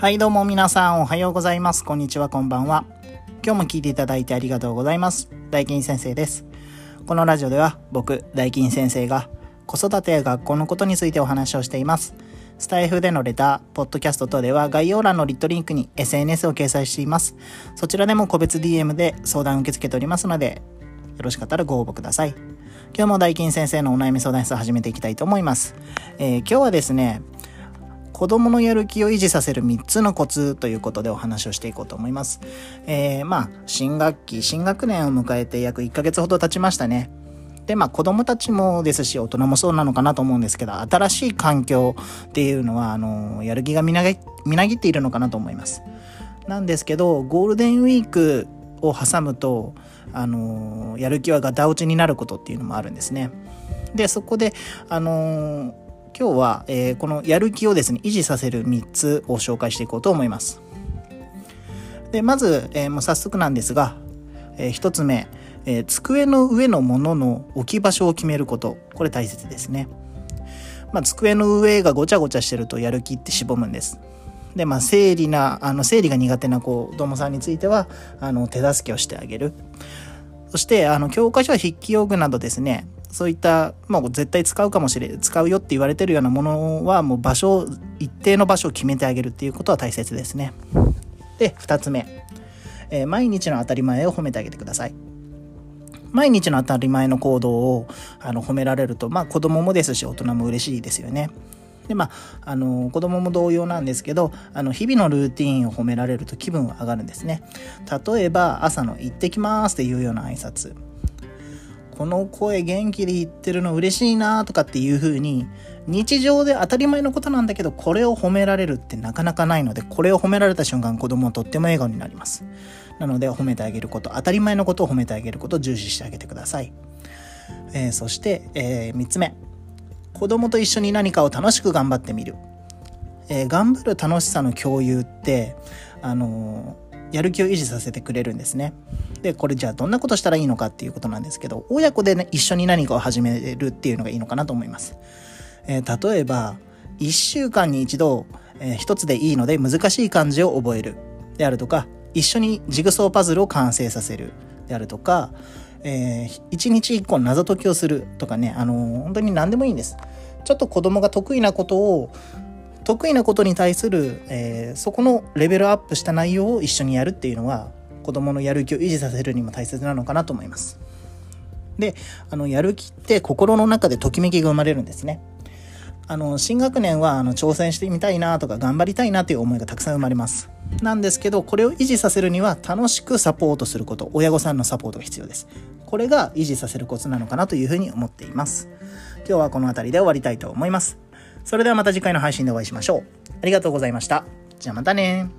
はい、どうも皆さんおはようございます。こんにちは、こんばんは。今日も聞いていただいてありがとうございます。大金先生です。このラジオでは僕、大金先生が子育てや学校のことについてお話をしています。スタイフでのレター、ポッドキャスト等では概要欄のリットリンクに SNS を掲載しています。そちらでも個別 DM で相談を受け付けておりますので、よろしかったらご応募ください。今日も大金先生のお悩み相談室を始めていきたいと思います。えー今日はですね、子供のやる気を維持させる3つのコツということでお話をしていこうと思います。えーまあ、新学期、新学年を迎えて約1ヶ月ほど経ちましたね。で、まあ子供たちもですし、大人もそうなのかなと思うんですけど、新しい環境っていうのは、あの、やる気がみなぎみなぎっているのかなと思います。なんですけど、ゴールデンウィークを挟むと、あの、やる気はガタ落ちになることっていうのもあるんですね。で、そこで、あの今日は、えーこのやる気をですね、維持させる3つを紹介していこうと思います。で、まず、えーもう早速なんですが、え1つ目、えー机の上のものの置き場所を決めること。これ大切ですね。まあ、机の上がごちゃごちゃしてるとやる気ってしぼむんです。で、まあ、整理な、あの、整理が苦手な子供さんについては、あの、手助けをしてあげる。そして、あの、教科書や筆記用具などですね、そういった、まあ、絶対使うかもしれ、使うよって言われてるようなものは、もう場所を、一定の場所を決めてあげるっていうことは大切ですね。で、二つ目。えー毎日の当たり前を褒めてあげてください。毎日の当たり前の行動をあの褒められると、まあ子供もですし大人も嬉しいですよね。で、まあ、あの、子供も同様なんですけど、あの、日々のルーティンを褒められると気分は上がるんですね。例えば、朝の行ってきますっていうような挨拶。この声元気で言ってるの嬉しいなとかっていう風に日常で当たり前のことなんだけどこれを褒められるってなかなかないのでこれを褒められた瞬間子供はとっても笑顔になります。なので褒めてあげること当たり前のことを褒めてあげることを重視してあげてください、えーそして、えー3つ目。子供と一緒に何かを楽しく頑張ってみる、えー頑張る楽しさの共有ってあのーやる気を維持させてくれるんですね。で、これじゃあどんなことしたらいいのかっていうことなんですけど、親子でね、一緒に何かを始めるっていうのがいいのかなと思います。えー例えば、1週間に一度、えー一つでいいので難しい漢字を覚えるであるとか、一緒にジグソーパズルを完成させるであるとか、えー一日一個謎解きをするとかね、あのー本当に何でもいいんです。ちょっと子供が得意なことを得意なことに対する、えーそこのレベルアップした内容を一緒にやるっていうのは子供のやる気を維持させるにも大切なのかなと思います。で、あの、やる気って心の中でときめきが生まれるんですね。あの、新学年は、あの、挑戦してみたいなとか、頑張りたいなという思いがたくさん生まれます。なんですけど、これを維持させるには、楽しくサポートすること、親御さんのサポートが必要です。これが維持させるコツなのかなというふうに思っています。今日はこの辺りで終わりたいと思います。それではまた次回の配信でお会いしましょう。ありがとうございました。じゃあまたね